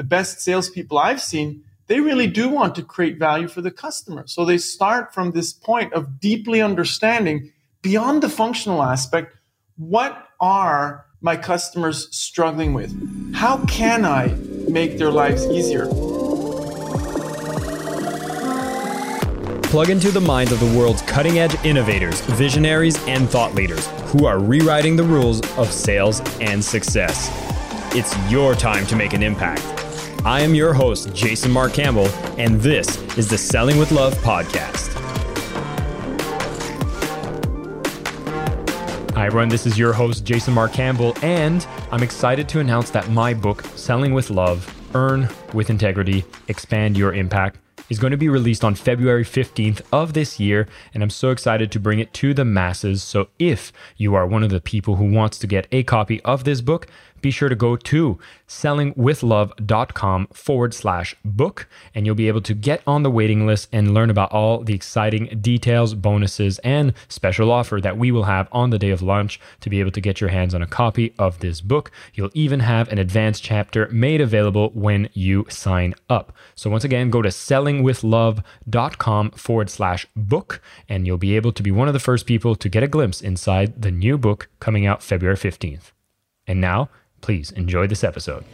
the best salespeople I've seen, they really do want to create value for the customer. So they start from this point of deeply understanding beyond the functional aspect what are my customers struggling with? How can I make their lives easier? Plug into the minds of the world's cutting edge innovators, visionaries, and thought leaders who are rewriting the rules of sales and success. It's your time to make an impact. I am your host, Jason Mark Campbell, and this is the Selling with Love podcast. Hi, everyone. This is your host, Jason Mark Campbell, and I'm excited to announce that my book, Selling with Love Earn with Integrity, Expand Your Impact, is going to be released on February 15th of this year, and I'm so excited to bring it to the masses. So, if you are one of the people who wants to get a copy of this book, be sure to go to sellingwithlove.com forward slash book, and you'll be able to get on the waiting list and learn about all the exciting details, bonuses, and special offer that we will have on the day of launch to be able to get your hands on a copy of this book. You'll even have an advanced chapter made available when you sign up. So, once again, go to sellingwithlove.com forward slash book, and you'll be able to be one of the first people to get a glimpse inside the new book coming out February 15th. And now, Please enjoy this episode.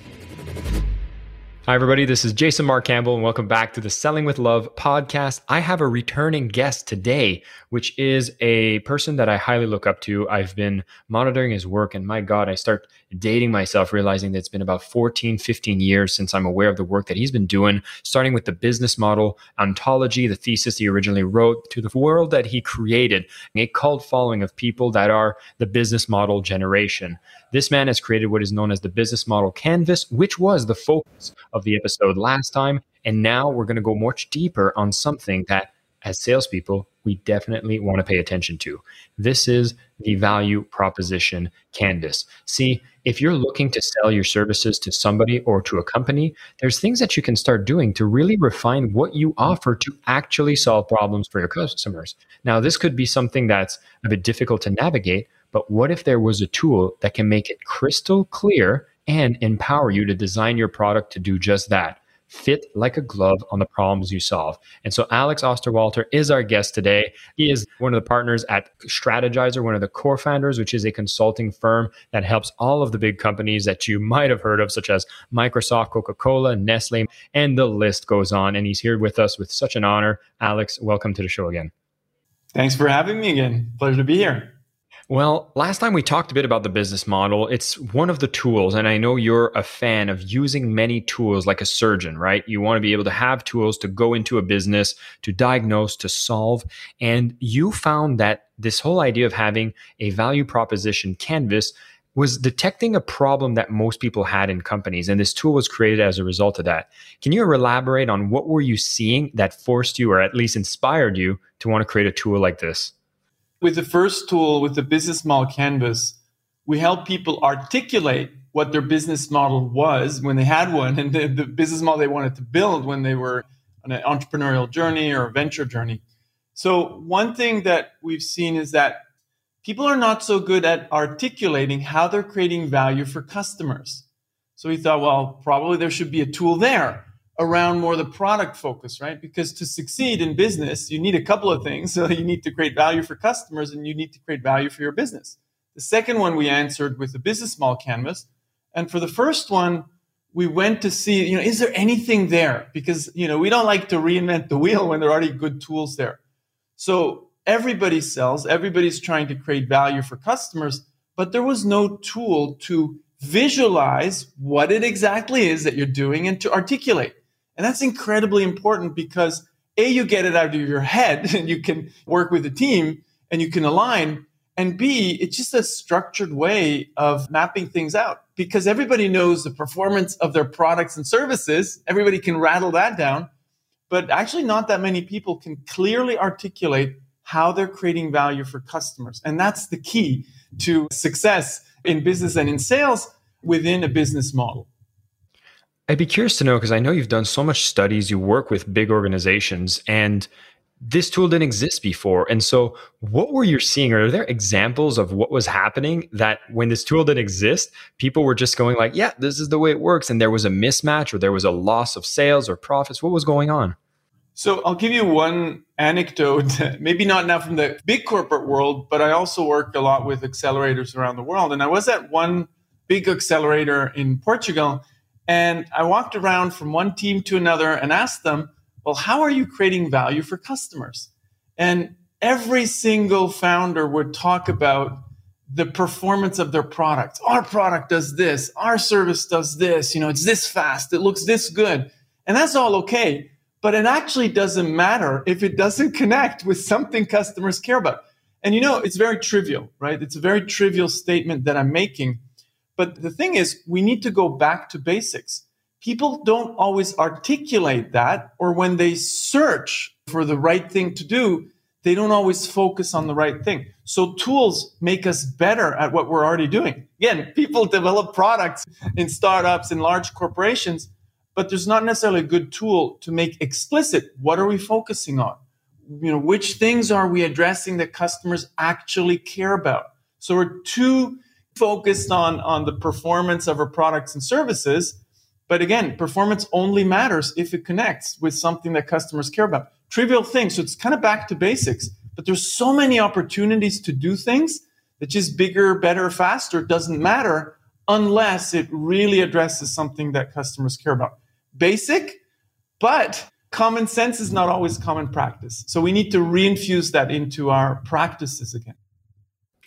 Hi, everybody. This is Jason Mark Campbell, and welcome back to the Selling with Love podcast. I have a returning guest today, which is a person that I highly look up to. I've been monitoring his work, and my God, I start dating myself, realizing that it's been about 14, 15 years since I'm aware of the work that he's been doing, starting with the business model ontology, the thesis he originally wrote, to the world that he created, a cult following of people that are the business model generation. This man has created what is known as the business model canvas, which was the focus of the episode last time. And now we're going to go much deeper on something that, as salespeople, we definitely want to pay attention to. This is the value proposition canvas. See, if you're looking to sell your services to somebody or to a company, there's things that you can start doing to really refine what you offer to actually solve problems for your customers. Now, this could be something that's a bit difficult to navigate, but what if there was a tool that can make it crystal clear and empower you to design your product to do just that? Fit like a glove on the problems you solve. And so, Alex Osterwalder is our guest today. He is one of the partners at Strategyzer, one of the core founders, which is a consulting firm that helps all of the big companies that you might have heard of, such as Microsoft, Coca Cola, Nestle, and the list goes on. And he's here with us with such an honor. Alex, welcome to the show again. Thanks for having me again. Pleasure to be here. Well, last time we talked a bit about the business model. It's one of the tools, and I know you're a fan of using many tools like a surgeon, right? You want to be able to have tools to go into a business, to diagnose, to solve. And you found that this whole idea of having a value proposition canvas was detecting a problem that most people had in companies and this tool was created as a result of that can you elaborate on what were you seeing that forced you or at least inspired you to want to create a tool like this with the first tool, with the business model canvas, we help people articulate what their business model was when they had one and the, the business model they wanted to build when they were on an entrepreneurial journey or a venture journey. So, one thing that we've seen is that people are not so good at articulating how they're creating value for customers. So, we thought, well, probably there should be a tool there around more the product focus, right? Because to succeed in business, you need a couple of things. So you need to create value for customers and you need to create value for your business. The second one we answered with the business model canvas. And for the first one, we went to see, you know, is there anything there? Because, you know, we don't like to reinvent the wheel when there are already good tools there. So everybody sells, everybody's trying to create value for customers, but there was no tool to visualize what it exactly is that you're doing and to articulate. And that's incredibly important because A, you get it out of your head and you can work with the team and you can align. And B, it's just a structured way of mapping things out because everybody knows the performance of their products and services. Everybody can rattle that down. But actually, not that many people can clearly articulate how they're creating value for customers. And that's the key to success in business and in sales within a business model. I'd be curious to know because I know you've done so much studies, you work with big organizations, and this tool didn't exist before. And so, what were you seeing? Are there examples of what was happening that when this tool didn't exist, people were just going like, "Yeah, this is the way it works," and there was a mismatch, or there was a loss of sales or profits? What was going on? So I'll give you one anecdote, maybe not now from the big corporate world, but I also work a lot with accelerators around the world. And I was at one big accelerator in Portugal, and I walked around from one team to another and asked them, well, how are you creating value for customers? And every single founder would talk about the performance of their product. Our product does this, our service does this, you know, it's this fast, it looks this good. And that's all okay. But it actually doesn't matter if it doesn't connect with something customers care about. And you know, it's very trivial, right? It's a very trivial statement that I'm making. But the thing is, we need to go back to basics people don't always articulate that, or when they search for the right thing to do, they don't always focus on the right thing. So tools make us better at what we're already doing. Again, people develop products in startups and large corporations, but there's not necessarily a good tool to make explicit what are we focusing on? You know, which things are we addressing that customers actually care about? So we're too focused on, on the performance of our products and services but again, performance only matters if it connects with something that customers care about. Trivial things. So it's kind of back to basics, but there's so many opportunities to do things that just bigger, better, faster doesn't matter unless it really addresses something that customers care about. Basic, but common sense is not always common practice. So we need to reinfuse that into our practices again.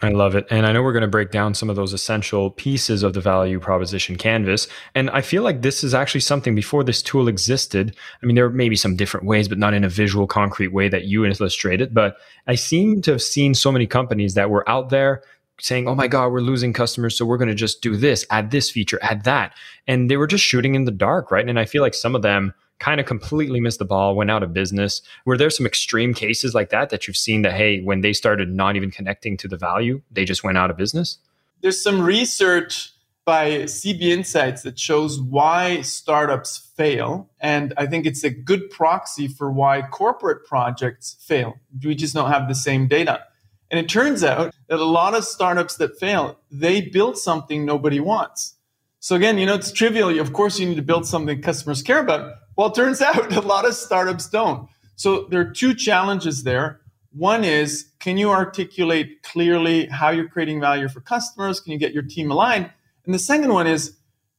I love it. And I know we're going to break down some of those essential pieces of the value proposition canvas. And I feel like this is actually something before this tool existed. I mean, there may be some different ways, but not in a visual, concrete way that you illustrated. But I seem to have seen so many companies that were out there saying, oh my God, we're losing customers. So we're going to just do this, add this feature, add that. And they were just shooting in the dark, right? And I feel like some of them, kind of completely missed the ball, went out of business. Were there some extreme cases like that that you've seen that, hey, when they started not even connecting to the value, they just went out of business? There's some research by CB Insights that shows why startups fail. And I think it's a good proxy for why corporate projects fail. We just don't have the same data. And it turns out that a lot of startups that fail, they build something nobody wants. So again, you know, it's trivial. Of course, you need to build something customers care about, well, it turns out a lot of startups don't. So there are two challenges there. One is can you articulate clearly how you're creating value for customers? Can you get your team aligned? And the second one is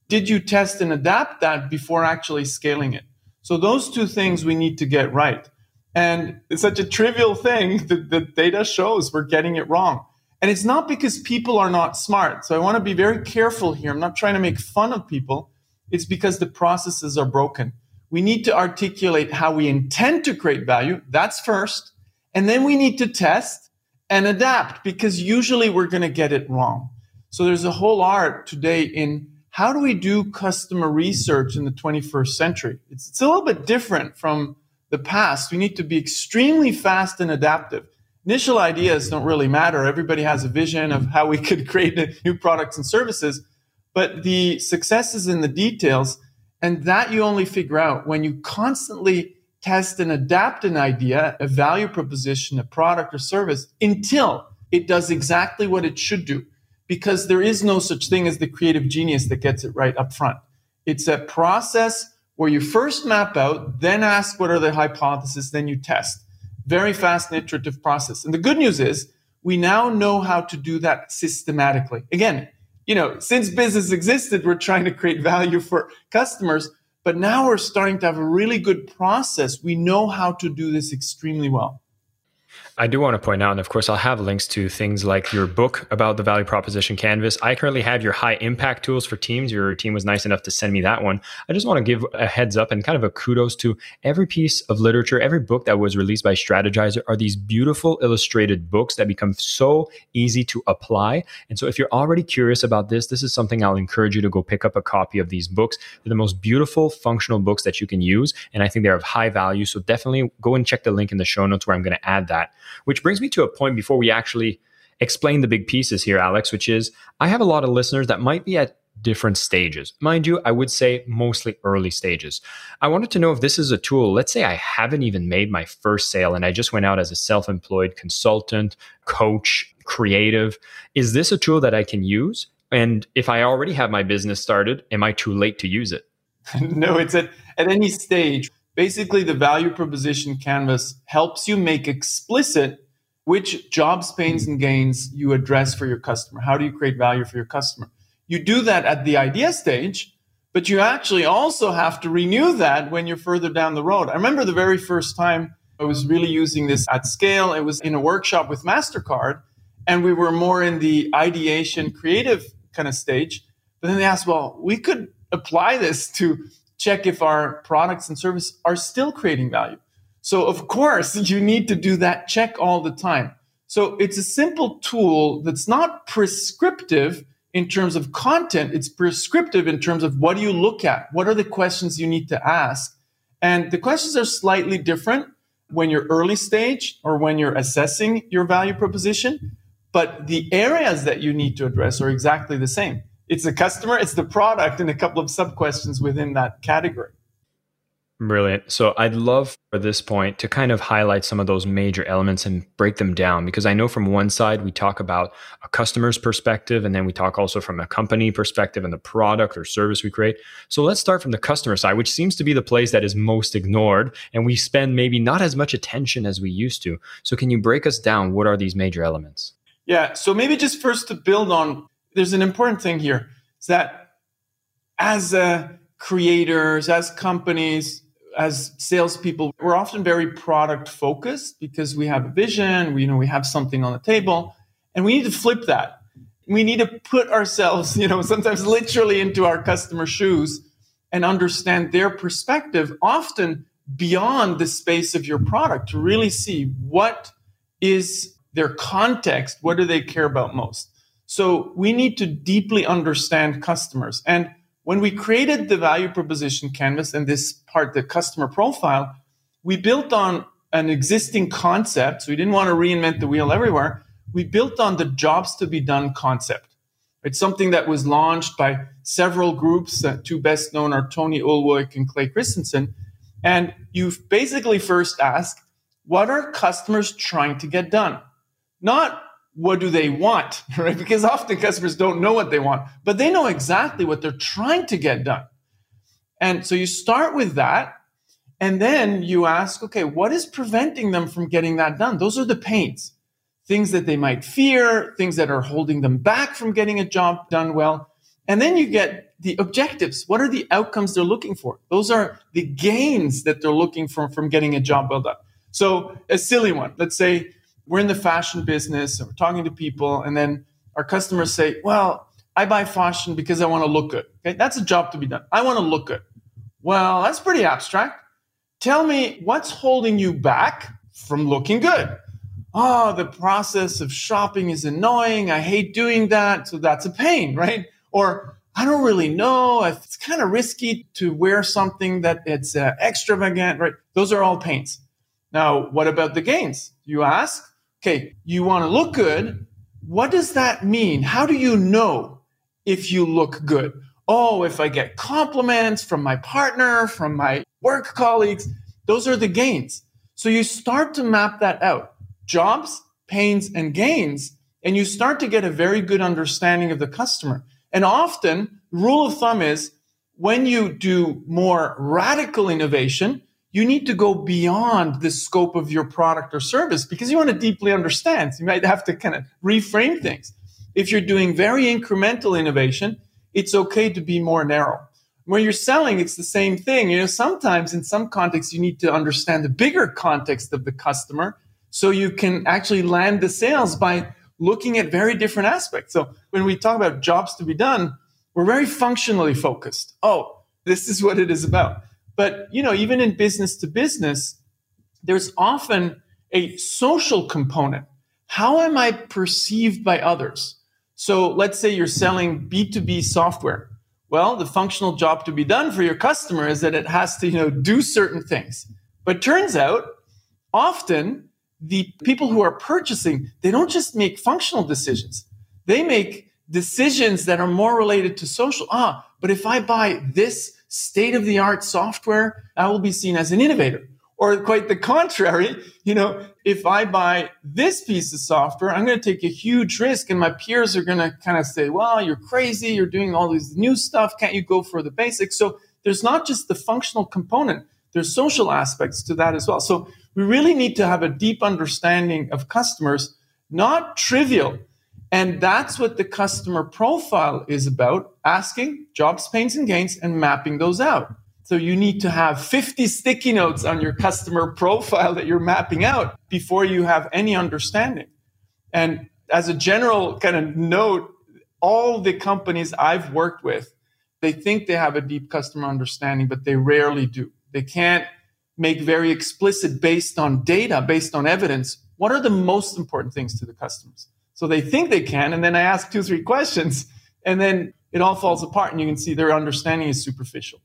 did you test and adapt that before actually scaling it? So those two things we need to get right. And it's such a trivial thing that the data shows we're getting it wrong. And it's not because people are not smart. So I want to be very careful here. I'm not trying to make fun of people. It's because the processes are broken we need to articulate how we intend to create value. That's first. And then we need to test and adapt because usually we're going to get it wrong. So there's a whole art today in how do we do customer research in the 21st century? It's, it's a little bit different from the past. We need to be extremely fast and adaptive. Initial ideas don't really matter. Everybody has a vision of how we could create new products and services, but the success is in the details. And that you only figure out when you constantly test and adapt an idea, a value proposition, a product or service until it does exactly what it should do. Because there is no such thing as the creative genius that gets it right up front. It's a process where you first map out, then ask what are the hypotheses, then you test. Very fast and iterative process. And the good news is we now know how to do that systematically. Again, you know, since business existed, we're trying to create value for customers. But now we're starting to have a really good process. We know how to do this extremely well. I do want to point out, and of course, I'll have links to things like your book about the value proposition canvas. I currently have your high impact tools for teams. Your team was nice enough to send me that one. I just want to give a heads up and kind of a kudos to every piece of literature, every book that was released by Strategyzer are these beautiful illustrated books that become so easy to apply. And so, if you're already curious about this, this is something I'll encourage you to go pick up a copy of these books. They're the most beautiful, functional books that you can use. And I think they're of high value. So, definitely go and check the link in the show notes where I'm going to add that. Which brings me to a point before we actually explain the big pieces here, Alex, which is I have a lot of listeners that might be at different stages. Mind you, I would say mostly early stages. I wanted to know if this is a tool. Let's say I haven't even made my first sale and I just went out as a self employed consultant, coach, creative. Is this a tool that I can use? And if I already have my business started, am I too late to use it? no, it's at, at any stage. Basically, the value proposition canvas helps you make explicit which jobs, pains, and gains you address for your customer. How do you create value for your customer? You do that at the idea stage, but you actually also have to renew that when you're further down the road. I remember the very first time I was really using this at scale. It was in a workshop with MasterCard, and we were more in the ideation creative kind of stage. But then they asked, well, we could apply this to check if our products and services are still creating value. So, of course, you need to do that check all the time. So, it's a simple tool that's not prescriptive in terms of content, it's prescriptive in terms of what do you look at? What are the questions you need to ask? And the questions are slightly different when you're early stage or when you're assessing your value proposition, but the areas that you need to address are exactly the same. It's the customer, it's the product, and a couple of sub questions within that category. Brilliant. So I'd love for this point to kind of highlight some of those major elements and break them down because I know from one side we talk about a customer's perspective and then we talk also from a company perspective and the product or service we create. So let's start from the customer side, which seems to be the place that is most ignored and we spend maybe not as much attention as we used to. So can you break us down what are these major elements? Yeah, so maybe just first to build on there's an important thing here is that as uh, creators, as companies, as salespeople, we're often very product focused because we have a vision, we you know we have something on the table, and we need to flip that. We need to put ourselves, you know, sometimes literally into our customer shoes and understand their perspective, often beyond the space of your product, to really see what is their context, what do they care about most. So we need to deeply understand customers and when we created the value proposition canvas and this part, the customer profile, we built on an existing concept. So we didn't want to reinvent the wheel everywhere. We built on the jobs to be done concept. It's something that was launched by several groups. Uh, two best known are Tony Ulwick and Clay Christensen. And you basically first ask, what are customers trying to get done? Not what do they want, right? Because often customers don't know what they want, but they know exactly what they're trying to get done. And so you start with that. And then you ask, okay, what is preventing them from getting that done? Those are the pains, things that they might fear, things that are holding them back from getting a job done well. And then you get the objectives. What are the outcomes they're looking for? Those are the gains that they're looking for from getting a job well done. So a silly one. Let's say we're in the fashion business and we're talking to people, and then our customers say, Well, I buy fashion because I want to look good. Okay, that's a job to be done. I want to look good. Well, that's pretty abstract. Tell me what's holding you back from looking good. Oh, the process of shopping is annoying. I hate doing that. So that's a pain, right? Or I don't really know. It's kind of risky to wear something that it's uh, extravagant, right? Those are all pains. Now, what about the gains? You ask okay, you want to look good. What does that mean? How do you know if you look good? Oh, if I get compliments from my partner, from my work colleagues, those are the gains. So you start to map that out jobs, pains, and gains, and you start to get a very good understanding of the customer. And often, rule of thumb is when you do more radical innovation, you need to go beyond the scope of your product or service because you want to deeply understand. You might have to kind of reframe things. If you're doing very incremental innovation, it's okay to be more narrow. When you're selling, it's the same thing. You know, sometimes in some contexts, you need to understand the bigger context of the customer so you can actually land the sales by looking at very different aspects. So when we talk about jobs to be done, we're very functionally focused. Oh, this is what it is about. But you know, even in business to business, there's often a social component. How am I perceived by others? So let's say you're selling B2B software. Well, the functional job to be done for your customer is that it has to, you know, do certain things. But turns out often the people who are purchasing, they don't just make functional decisions. They make decisions that are more related to social. Ah, but if I buy this state of the art software, I will be seen as an innovator. Or quite the contrary, you know, if I buy this piece of software, I'm going to take a huge risk and my peers are going to kind of say, well, you're crazy. You're doing all these new stuff. Can't you go for the basics? So there's not just the functional component. There's social aspects to that as well. So we really need to have a deep understanding of customers, not trivial. And that's what the customer profile is about asking jobs, pains, and gains and mapping those out. So you need to have 50 sticky notes on your customer profile that you're mapping out before you have any understanding. And as a general kind of note, all the companies I've worked with, they think they have a deep customer understanding, but they rarely do. They can't make very explicit based on data, based on evidence. What are the most important things to the customers? So they think they can. And then I ask two, three questions, and then it all falls apart. And you can see their understanding is superficial.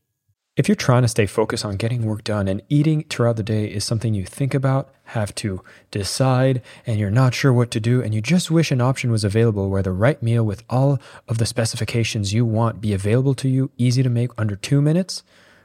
If you're trying to stay focused on getting work done and eating throughout the day is something you think about, have to decide, and you're not sure what to do, and you just wish an option was available where the right meal with all of the specifications you want be available to you, easy to make under two minutes,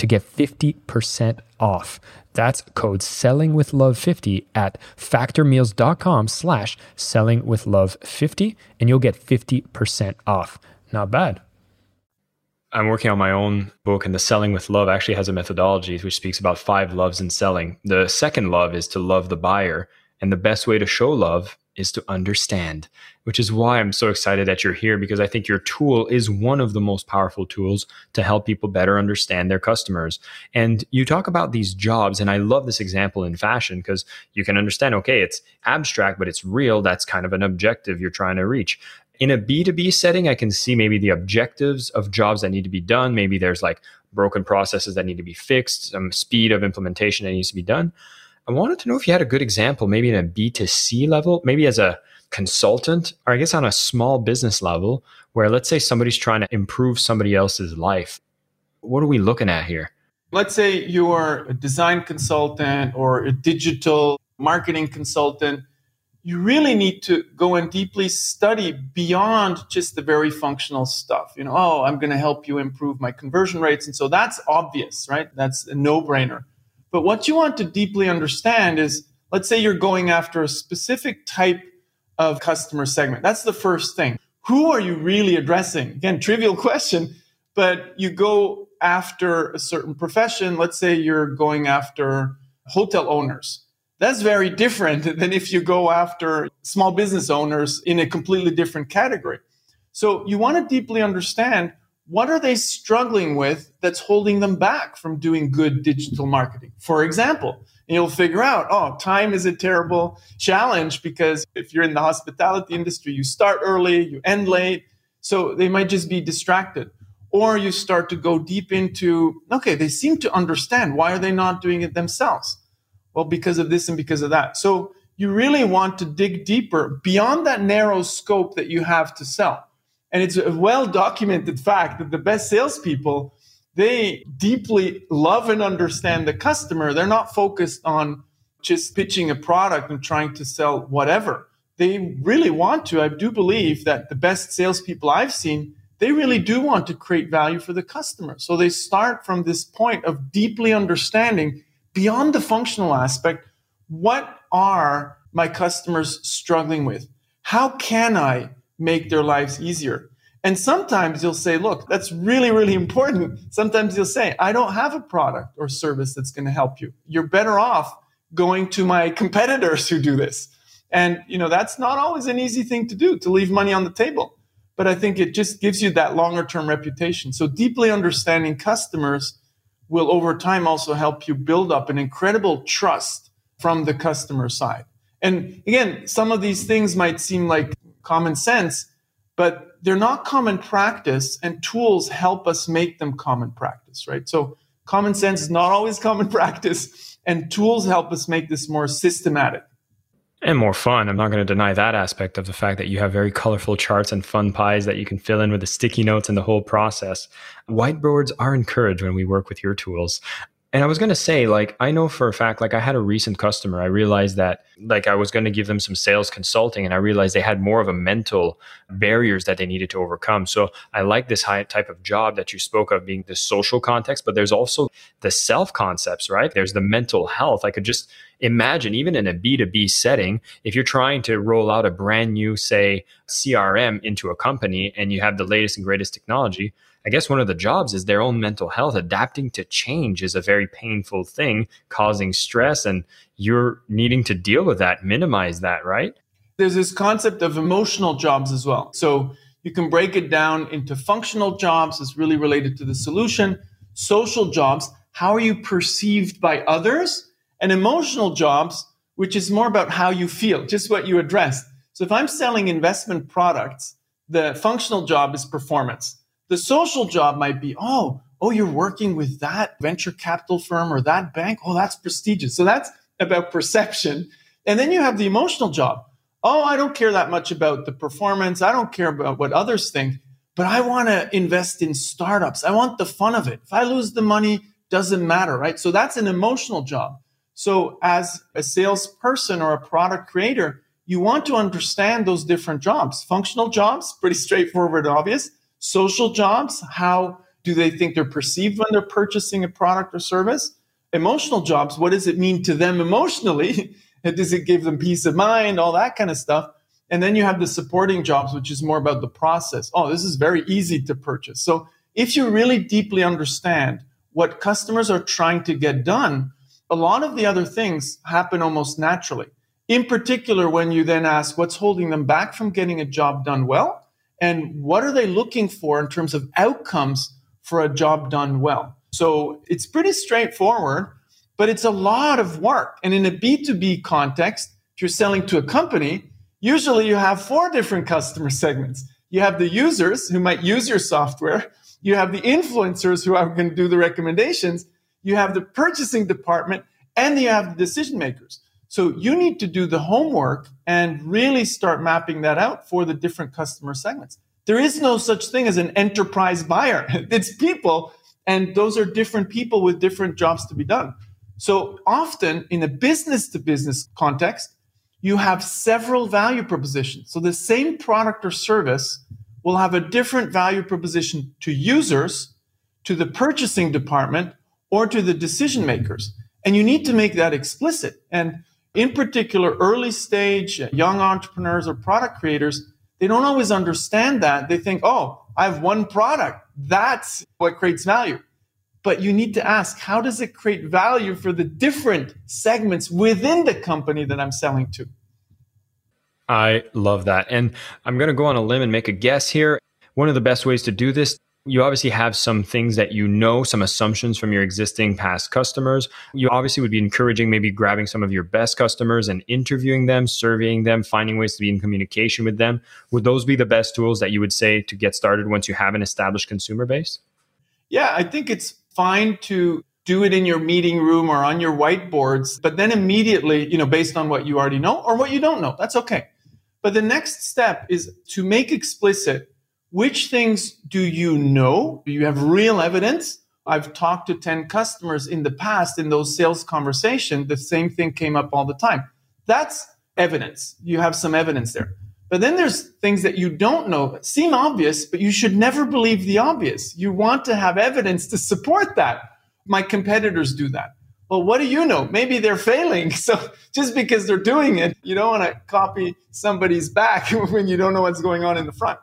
to get 50% off. That's code selling with love 50 at factormeals.com slash selling with love 50 and you'll get 50% off. Not bad. I'm working on my own book, and the Selling with Love actually has a methodology which speaks about five loves in selling. The second love is to love the buyer. And the best way to show love is to understand, which is why I'm so excited that you're here because I think your tool is one of the most powerful tools to help people better understand their customers. And you talk about these jobs, and I love this example in fashion because you can understand okay, it's abstract, but it's real. That's kind of an objective you're trying to reach. In a B2B setting, I can see maybe the objectives of jobs that need to be done. Maybe there's like broken processes that need to be fixed, some speed of implementation that needs to be done. I wanted to know if you had a good example, maybe in a B2C level, maybe as a consultant, or I guess on a small business level, where let's say somebody's trying to improve somebody else's life. What are we looking at here? Let's say you're a design consultant or a digital marketing consultant. You really need to go and deeply study beyond just the very functional stuff. You know, oh, I'm going to help you improve my conversion rates. And so that's obvious, right? That's a no brainer. But what you want to deeply understand is let's say you're going after a specific type of customer segment. That's the first thing. Who are you really addressing? Again, trivial question, but you go after a certain profession. Let's say you're going after hotel owners. That's very different than if you go after small business owners in a completely different category. So you want to deeply understand what are they struggling with that's holding them back from doing good digital marketing? For example, you'll figure out, oh, time is a terrible challenge because if you're in the hospitality industry, you start early, you end late. So they might just be distracted. Or you start to go deep into, okay, they seem to understand. Why are they not doing it themselves? Well, because of this and because of that. So you really want to dig deeper beyond that narrow scope that you have to sell. And it's a well documented fact that the best salespeople, they deeply love and understand the customer. They're not focused on just pitching a product and trying to sell whatever. They really want to. I do believe that the best salespeople I've seen, they really do want to create value for the customer. So they start from this point of deeply understanding beyond the functional aspect what are my customers struggling with? How can I make their lives easier. And sometimes you'll say, look, that's really, really important. Sometimes you'll say, I don't have a product or service that's going to help you. You're better off going to my competitors who do this. And you know, that's not always an easy thing to do to leave money on the table. But I think it just gives you that longer term reputation. So deeply understanding customers will over time also help you build up an incredible trust from the customer side. And again, some of these things might seem like common sense, but they're not common practice and tools help us make them common practice, right? So common sense is not always common practice and tools help us make this more systematic and more fun. I'm not going to deny that aspect of the fact that you have very colorful charts and fun pies that you can fill in with the sticky notes and the whole process. Whiteboards are encouraged when we work with your tools. And I was going to say, like, I know for a fact, like, I had a recent customer. I realized that, like, I was going to give them some sales consulting, and I realized they had more of a mental barriers that they needed to overcome. So I like this high type of job that you spoke of being the social context, but there's also the self concepts, right? There's the mental health. I could just imagine, even in a B2B setting, if you're trying to roll out a brand new, say, CRM into a company and you have the latest and greatest technology, I guess one of the jobs is their own mental health. Adapting to change is a very painful thing, causing stress, and you're needing to deal with that, minimize that, right? There's this concept of emotional jobs as well. So you can break it down into functional jobs, is really related to the solution, social jobs, how are you perceived by others, and emotional jobs, which is more about how you feel, just what you addressed. So if I'm selling investment products, the functional job is performance the social job might be, oh, oh, you're working with that venture capital firm or that bank. Oh, that's prestigious. So that's about perception. And then you have the emotional job. Oh, I don't care that much about the performance. I don't care about what others think, but I want to invest in startups. I want the fun of it. If I lose the money, doesn't matter, right? So that's an emotional job. So as a salesperson or a product creator, you want to understand those different jobs. Functional jobs, pretty straightforward and obvious social jobs how do they think they're perceived when they're purchasing a product or service? Emotional jobs what does it mean to them emotionally? Does it give them peace of mind all that kind of stuff? And then you have the supporting jobs which is more about the process. Oh this is very easy to purchase. So if you really deeply understand what customers are trying to get done a lot of the other things happen almost naturally. In particular when you then ask what's holding them back from getting a job done well and what are they looking for in terms of outcomes for a job done well. So it's pretty straightforward, but it's a lot of work. And in a B2B context, if you're selling to a company, usually you have four different customer segments. You have the users who might use your software. You have the influencers who are going to do the recommendations. You have the purchasing department and you have the decision makers. So you need to do the homework and really start mapping that out for the different customer segments. There is no such thing as an enterprise buyer. It's people, and those are different people with different jobs to be done. So often in a business to business context, you have several value propositions. So the same product or service will have a different value proposition to users, to the purchasing department, or to the decision makers. And you need to make that explicit. And in particular, early stage young entrepreneurs or product creators, they don't always understand that. They think, oh, I have one product. That's what creates value. But you need to ask, how does it create value for the different segments within the company that I'm selling to? I love that. And I'm going to go on a limb and make a guess here. One of the best ways to do this you obviously have some things that you know, some assumptions from your existing past customers. You obviously would be encouraging maybe grabbing some of your best customers and interviewing them, surveying them, finding ways to be in communication with them. Would those be the best tools that you would say to get started once you have an established consumer base? Yeah, I think it's fine to do it in your meeting room or on your whiteboards, but then immediately, you know, based on what you already know or what you don't know, that's okay. But the next step is to make explicit which things do you know? Do you have real evidence? I've talked to 10 customers in the past in those sales conversations. The same thing came up all the time. That's evidence. You have some evidence there. But then there's things that you don't know, seem obvious, but you should never believe the obvious. You want to have evidence to support that. My competitors do that. Well, what do you know? Maybe they're failing. So just because they're doing it, you don't want to copy somebody's back when you don't know what's going on in the front.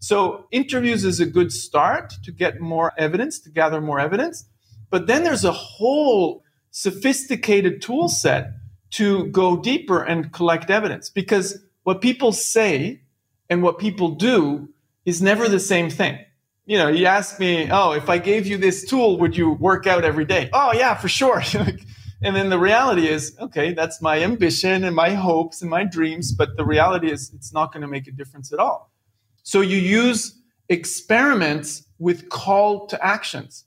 So interviews is a good start to get more evidence, to gather more evidence. But then there's a whole sophisticated tool set to go deeper and collect evidence because what people say and what people do is never the same thing. You know, you ask me, oh, if I gave you this tool, would you work out every day? Oh, yeah, for sure. and then the reality is, okay, that's my ambition and my hopes and my dreams, but the reality is it's not going to make a difference at all. So you use experiments with call to actions.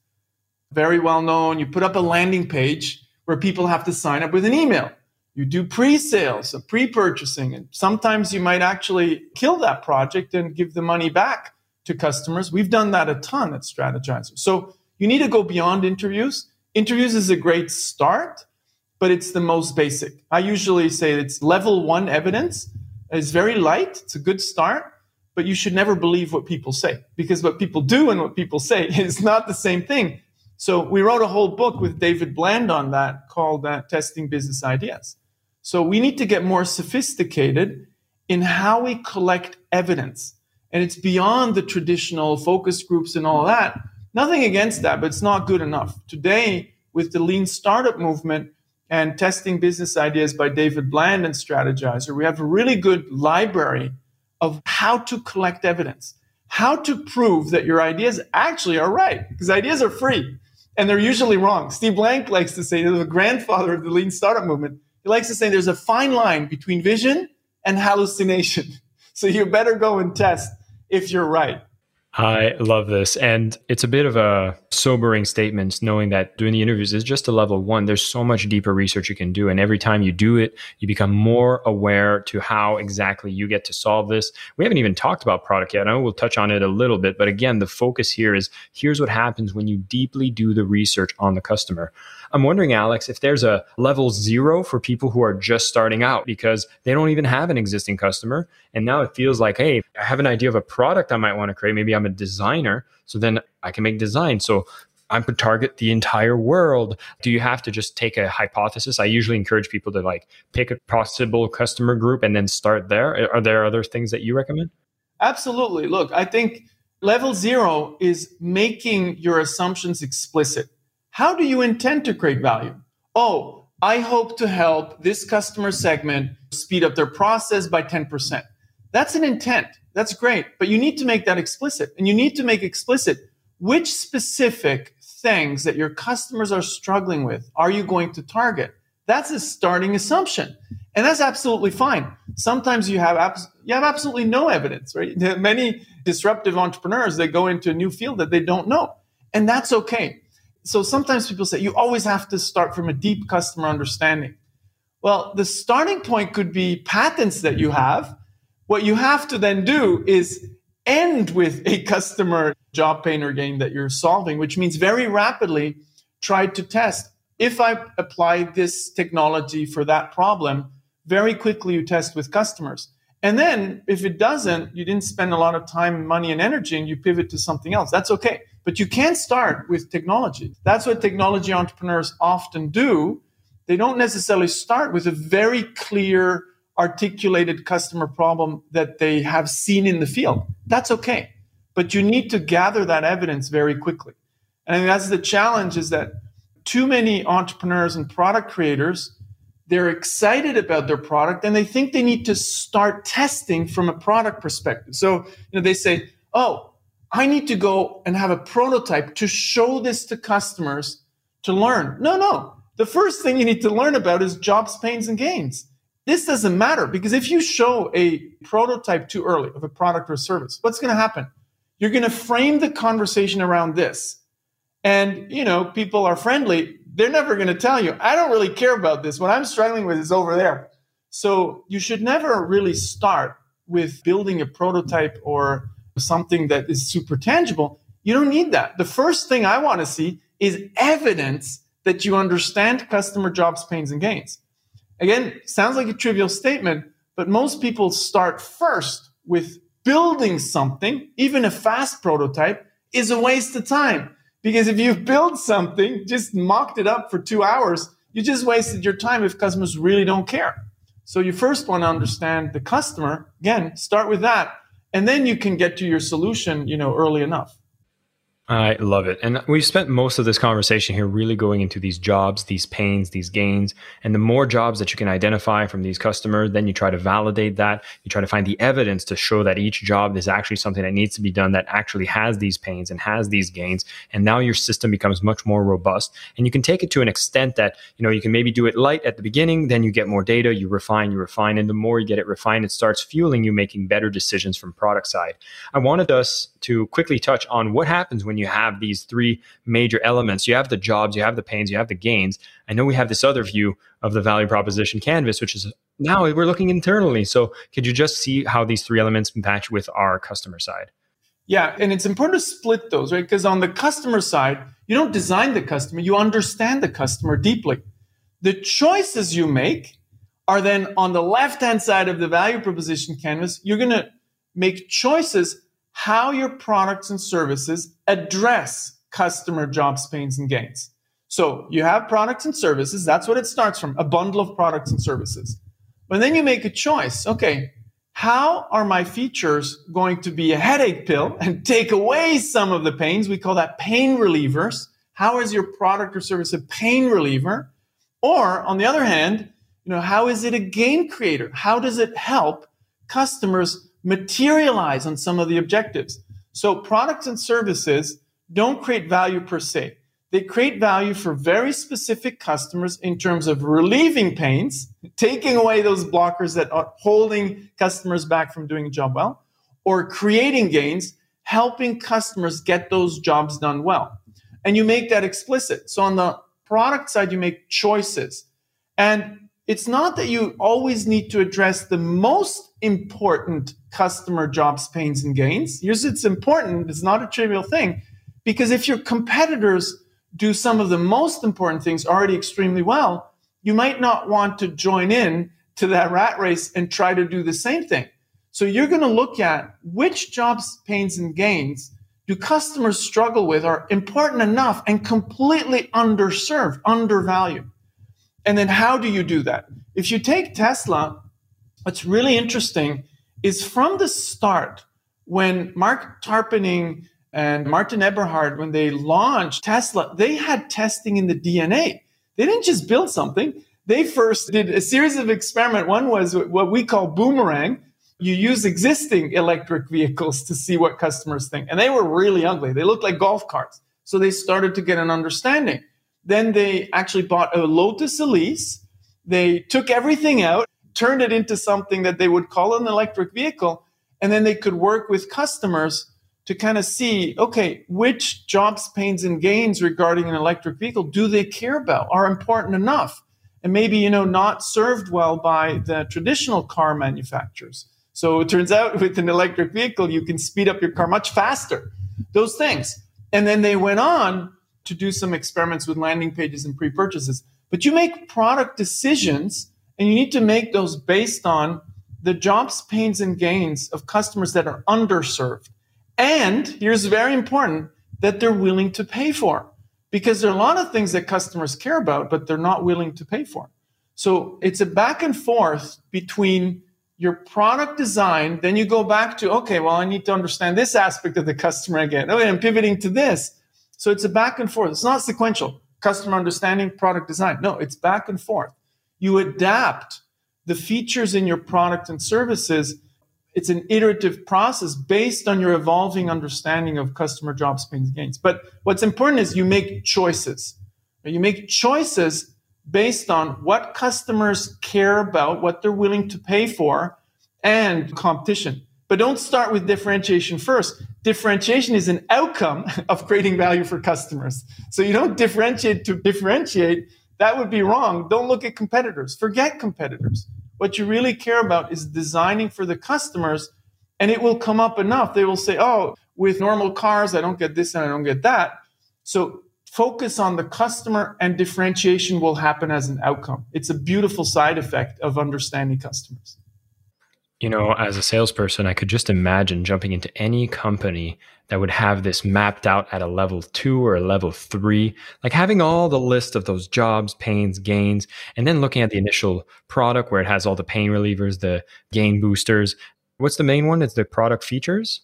Very well known. You put up a landing page where people have to sign up with an email. You do pre sales, pre purchasing, and sometimes you might actually kill that project and give the money back to customers. We've done that a ton at Strategyzer. So you need to go beyond interviews. Interviews is a great start, but it's the most basic. I usually say it's level one evidence. It's very light, it's a good start, but you should never believe what people say because what people do and what people say is not the same thing. So we wrote a whole book with David Bland on that called uh, Testing Business Ideas. So we need to get more sophisticated in how we collect evidence. And it's beyond the traditional focus groups and all that. Nothing against that, but it's not good enough. Today, with the lean startup movement and testing business ideas by David Bland and Strategyzer, we have a really good library of how to collect evidence, how to prove that your ideas actually are right, because ideas are free and they're usually wrong. Steve Blank likes to say, the grandfather of the lean startup movement, he likes to say there's a fine line between vision and hallucination. So you better go and test if you're right. I love this. And it's a bit of a sobering statement knowing that doing the interviews is just a level one. There's so much deeper research you can do. And every time you do it, you become more aware to how exactly you get to solve this. We haven't even talked about product yet. I know we'll touch on it a little bit. But again, the focus here is here's what happens when you deeply do the research on the customer. I'm wondering, Alex, if there's a level zero for people who are just starting out because they don't even have an existing customer. And now it feels like, hey, I have an idea of a product I might want to create. Maybe I'm a designer. So then I can make design. So I'm to target the entire world. Do you have to just take a hypothesis? I usually encourage people to like pick a possible customer group and then start there. Are there other things that you recommend? Absolutely. Look, I think level zero is making your assumptions explicit. How do you intend to create value? Oh, I hope to help this customer segment speed up their process by 10%. That's an intent. That's great. But you need to make that explicit. And you need to make explicit which specific things that your customers are struggling with are you going to target? That's a starting assumption. And that's absolutely fine. Sometimes you have, abs- you have absolutely no evidence, right? Many disruptive entrepreneurs, they go into a new field that they don't know. And that's okay so sometimes people say you always have to start from a deep customer understanding. Well, the starting point could be patents that you have. What you have to then do is end with a customer job pain or gain that you're solving, which means very rapidly try to test. If I apply this technology for that problem, very quickly you test with customers. And then if it doesn't, you didn't spend a lot of time, money, and energy, and you pivot to something else. That's okay. But you can start with technology. That's what technology entrepreneurs often do. They don't necessarily start with a very clear, articulated customer problem that they have seen in the field. That's okay. But you need to gather that evidence very quickly. And that's the challenge is that too many entrepreneurs and product creators they're excited about their product and they think they need to start testing from a product perspective. So, you know, they say, "Oh, I need to go and have a prototype to show this to customers to learn." No, no. The first thing you need to learn about is jobs, pains and gains. This doesn't matter because if you show a prototype too early of a product or service, what's going to happen? You're going to frame the conversation around this. And, you know, people are friendly they're never going to tell you, I don't really care about this. What I'm struggling with is over there. So you should never really start with building a prototype or something that is super tangible. You don't need that. The first thing I want to see is evidence that you understand customer jobs, pains, and gains. Again, sounds like a trivial statement, but most people start first with building something, even a fast prototype is a waste of time because if you build something, just mocked it up for two hours, you just wasted your time if customers really don't care. So you first want to understand the customer. Again, start with that. And then you can get to your solution, you know, early enough. I love it. And we've spent most of this conversation here really going into these jobs, these pains, these gains. And the more jobs that you can identify from these customers, then you try to validate that. You try to find the evidence to show that each job is actually something that needs to be done that actually has these pains and has these gains. And now your system becomes much more robust. And you can take it to an extent that, you know, you can maybe do it light at the beginning, then you get more data, you refine, you refine. And the more you get it refined, it starts fueling you making better decisions from product side. I wanted us to quickly touch on what happens when when you have these three major elements. You have the jobs, you have the pains, you have the gains. I know we have this other view of the value proposition canvas, which is now we're looking internally. So could you just see how these three elements match with our customer side? Yeah, and it's important to split those, right? Because on the customer side, you don't design the customer, you understand the customer deeply. The choices you make are then on the left hand side of the value proposition canvas, you're going to make choices how your products and services address customer jobs, pains, and gains. So you have products and services. That's what it starts from a bundle of products and services. But then you make a choice. Okay, how are my features going to be a headache pill and take away some of the pains? We call that pain relievers. How is your product or service a pain reliever? Or on the other hand, you know, how is it a gain creator? How does it help customers materialize on some of the objectives. So products and services don't create value per se. They create value for very specific customers in terms of relieving pains, taking away those blockers that are holding customers back from doing a job well, or creating gains, helping customers get those jobs done well. And you make that explicit. So on the product side, you make choices. And it's not that you always need to address the most important customer jobs, pains, and gains. Yes, it's important. It's not a trivial thing. Because if your competitors do some of the most important things already extremely well, you might not want to join in to that rat race and try to do the same thing. So you're going to look at which jobs, pains, and gains do customers struggle with are important enough and completely underserved, undervalued. And then how do you do that? If you take Tesla, what's really interesting is from the start, when Marc Tarpenning and Martin Eberhard, when they launched Tesla, they had testing in the DNA. They didn't just build something. They first did a series of experiment. One was what we call boomerang. You use existing electric vehicles to see what customers think. And they were really ugly. They looked like golf carts. So they started to get an understanding. Then they actually bought a Lotus Elise. They took everything out, turned it into something that they would call an electric vehicle, and then they could work with customers to kind of see okay, which jobs, pains, and gains regarding an electric vehicle do they care about, are important enough, and maybe, you know, not served well by the traditional car manufacturers. So it turns out with an electric vehicle, you can speed up your car much faster. Those things. And then they went on to do some experiments with landing pages and pre-purchases. But you make product decisions and you need to make those based on the jobs, pains, and gains of customers that are underserved. And here's very important that they're willing to pay for. Because there are a lot of things that customers care about, but they're not willing to pay for. So it's a back and forth between your product design, then you go back to, okay, well, I need to understand this aspect of the customer again. Okay, I'm pivoting to this. So it's a back and forth. It's not sequential. Customer understanding, product design. No, it's back and forth. You adapt the features in your product and services. It's an iterative process based on your evolving understanding of customer jobs, pains, gains. But what's important is you make choices. You make choices based on what customers care about, what they're willing to pay for, and competition. But don't start with differentiation first. Differentiation is an outcome of creating value for customers. So you don't differentiate to differentiate. That would be wrong. Don't look at competitors. Forget competitors. What you really care about is designing for the customers, and it will come up enough. They will say, oh, with normal cars, I don't get this and I don't get that. So focus on the customer, and differentiation will happen as an outcome. It's a beautiful side effect of understanding customers you know, as a salesperson, I could just imagine jumping into any company that would have this mapped out at a level two or a level three, like having all the list of those jobs, pains, gains, and then looking at the initial product where it has all the pain relievers, the gain boosters. What's the main one? It's the product features.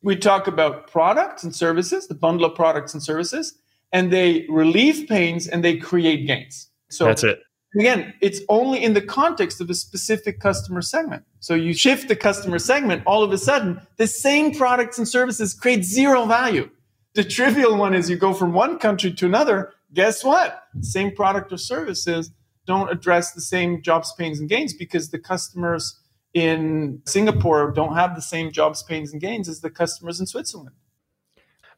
We talk about products and services, the bundle of products and services, and they relieve pains and they create gains. So that's it. Again, it's only in the context of a specific customer segment. So you shift the customer segment, all of a sudden, the same products and services create zero value. The trivial one is you go from one country to another. Guess what? Same product or services don't address the same jobs, pains, and gains because the customers in Singapore don't have the same jobs, pains, and gains as the customers in Switzerland.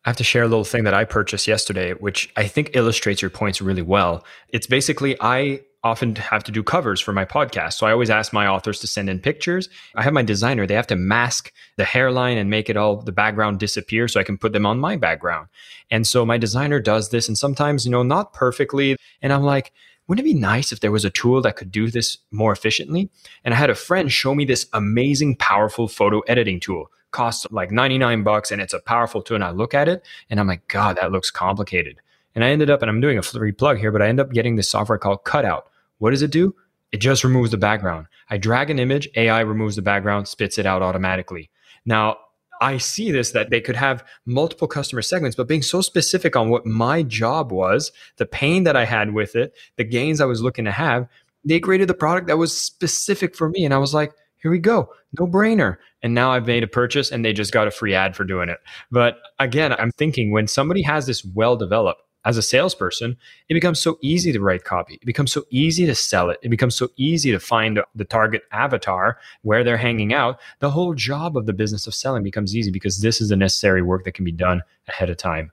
I have to share a little thing that I purchased yesterday, which I think illustrates your points really well. It's basically I often have to do covers for my podcast. So I always ask my authors to send in pictures. I have my designer, they have to mask the hairline and make it all the background disappear so I can put them on my background. And so my designer does this and sometimes, you know, not perfectly. And I'm like, wouldn't it be nice if there was a tool that could do this more efficiently? And I had a friend show me this amazing, powerful photo editing tool. Costs like 99 bucks and it's a powerful tool. And I look at it and I'm like, God, that looks complicated. And I ended up, and I'm doing a free plug here, but I end up getting this software called Cutout. What does it do? It just removes the background. I drag an image, AI removes the background, spits it out automatically. Now, I see this that they could have multiple customer segments, but being so specific on what my job was, the pain that I had with it, the gains I was looking to have, they created the product that was specific for me. And I was like, here we go, no brainer. And now I've made a purchase and they just got a free ad for doing it. But again, I'm thinking when somebody has this well developed, as a salesperson, it becomes so easy to write copy. It becomes so easy to sell it. It becomes so easy to find the target avatar where they're hanging out. The whole job of the business of selling becomes easy because this is the necessary work that can be done ahead of time.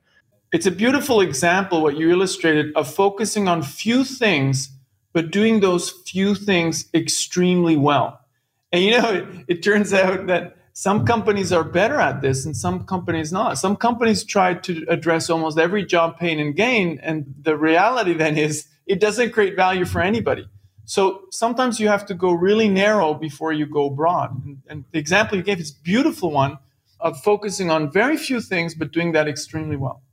It's a beautiful example, what you illustrated, of focusing on few things, but doing those few things extremely well. And you know, it, it turns out that some companies are better at this and some companies not. Some companies try to address almost every job pain and gain. And the reality then is it doesn't create value for anybody. So sometimes you have to go really narrow before you go broad. And, and the example you gave is a beautiful one of focusing on very few things, but doing that extremely well.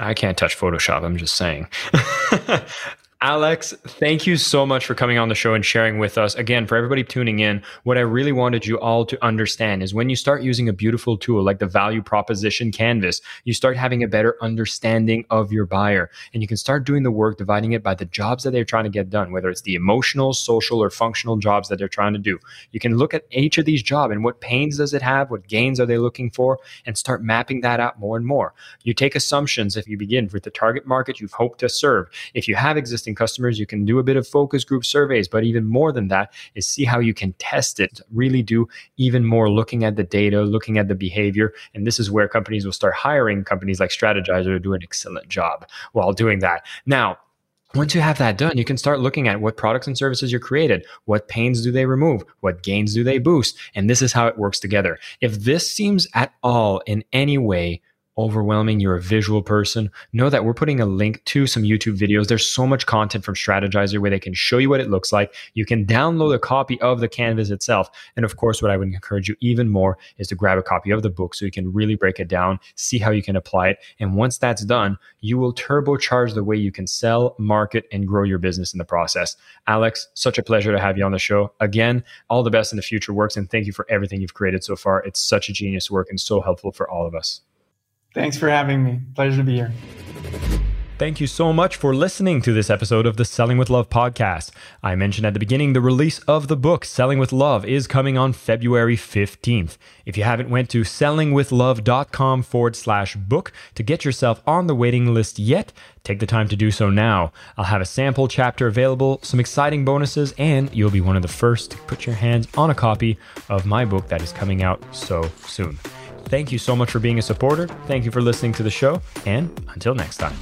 I can't touch Photoshop. I'm just saying. Alex, thank you so much for coming on the show and sharing with us. Again, for everybody tuning in, what I really wanted you all to understand is when you start using a beautiful tool like the value proposition canvas, you start having a better understanding of your buyer and you can start doing the work, dividing it by the jobs that they're trying to get done, whether it's the emotional, social, or functional jobs that they're trying to do. You can look at each of these jobs and what pains does it have? What gains are they looking for? And start mapping that out more and more. You take assumptions if you begin with the target market you've hoped to serve. If you have existing existing customers. You can do a bit of focus group surveys, but even more than that is see how you can test it, really do even more looking at the data, looking at the behavior. And this is where companies will start hiring companies like Strategyzer to do an excellent job while doing that. Now, once you have that done, you can start looking at what products and services you're created. What pains do they remove? What gains do they boost? And this is how it works together. If this seems at all in any way overwhelming, you're a visual person, know that we're putting a link to some YouTube videos. There's so much content from Strategyzer where they can show you what it looks like. You can download a copy of the canvas itself. And of course, what I would encourage you even more is to grab a copy of the book so you can really break it down, see how you can apply it. And once that's done, you will turbocharge the way you can sell, market, and grow your business in the process. Alex, such a pleasure to have you on the show. Again, all the best in the future works. And thank you for everything you've created so far. It's such a genius work and so helpful for all of us. Thanks for having me. Pleasure to be here. Thank you so much for listening to this episode of the Selling with Love podcast. I mentioned at the beginning the release of the book Selling with Love is coming on February 15th. If you haven't went to sellingwithlove.com forward slash book to get yourself on the waiting list yet, take the time to do so now. I'll have a sample chapter available, some exciting bonuses, and you'll be one of the first to put your hands on a copy of my book that is coming out so soon. Thank you so much for being a supporter. Thank you for listening to the show. And until next time.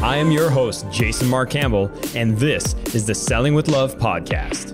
I am your host, Jason Marc Campbell, and this is the Selling with Love podcast.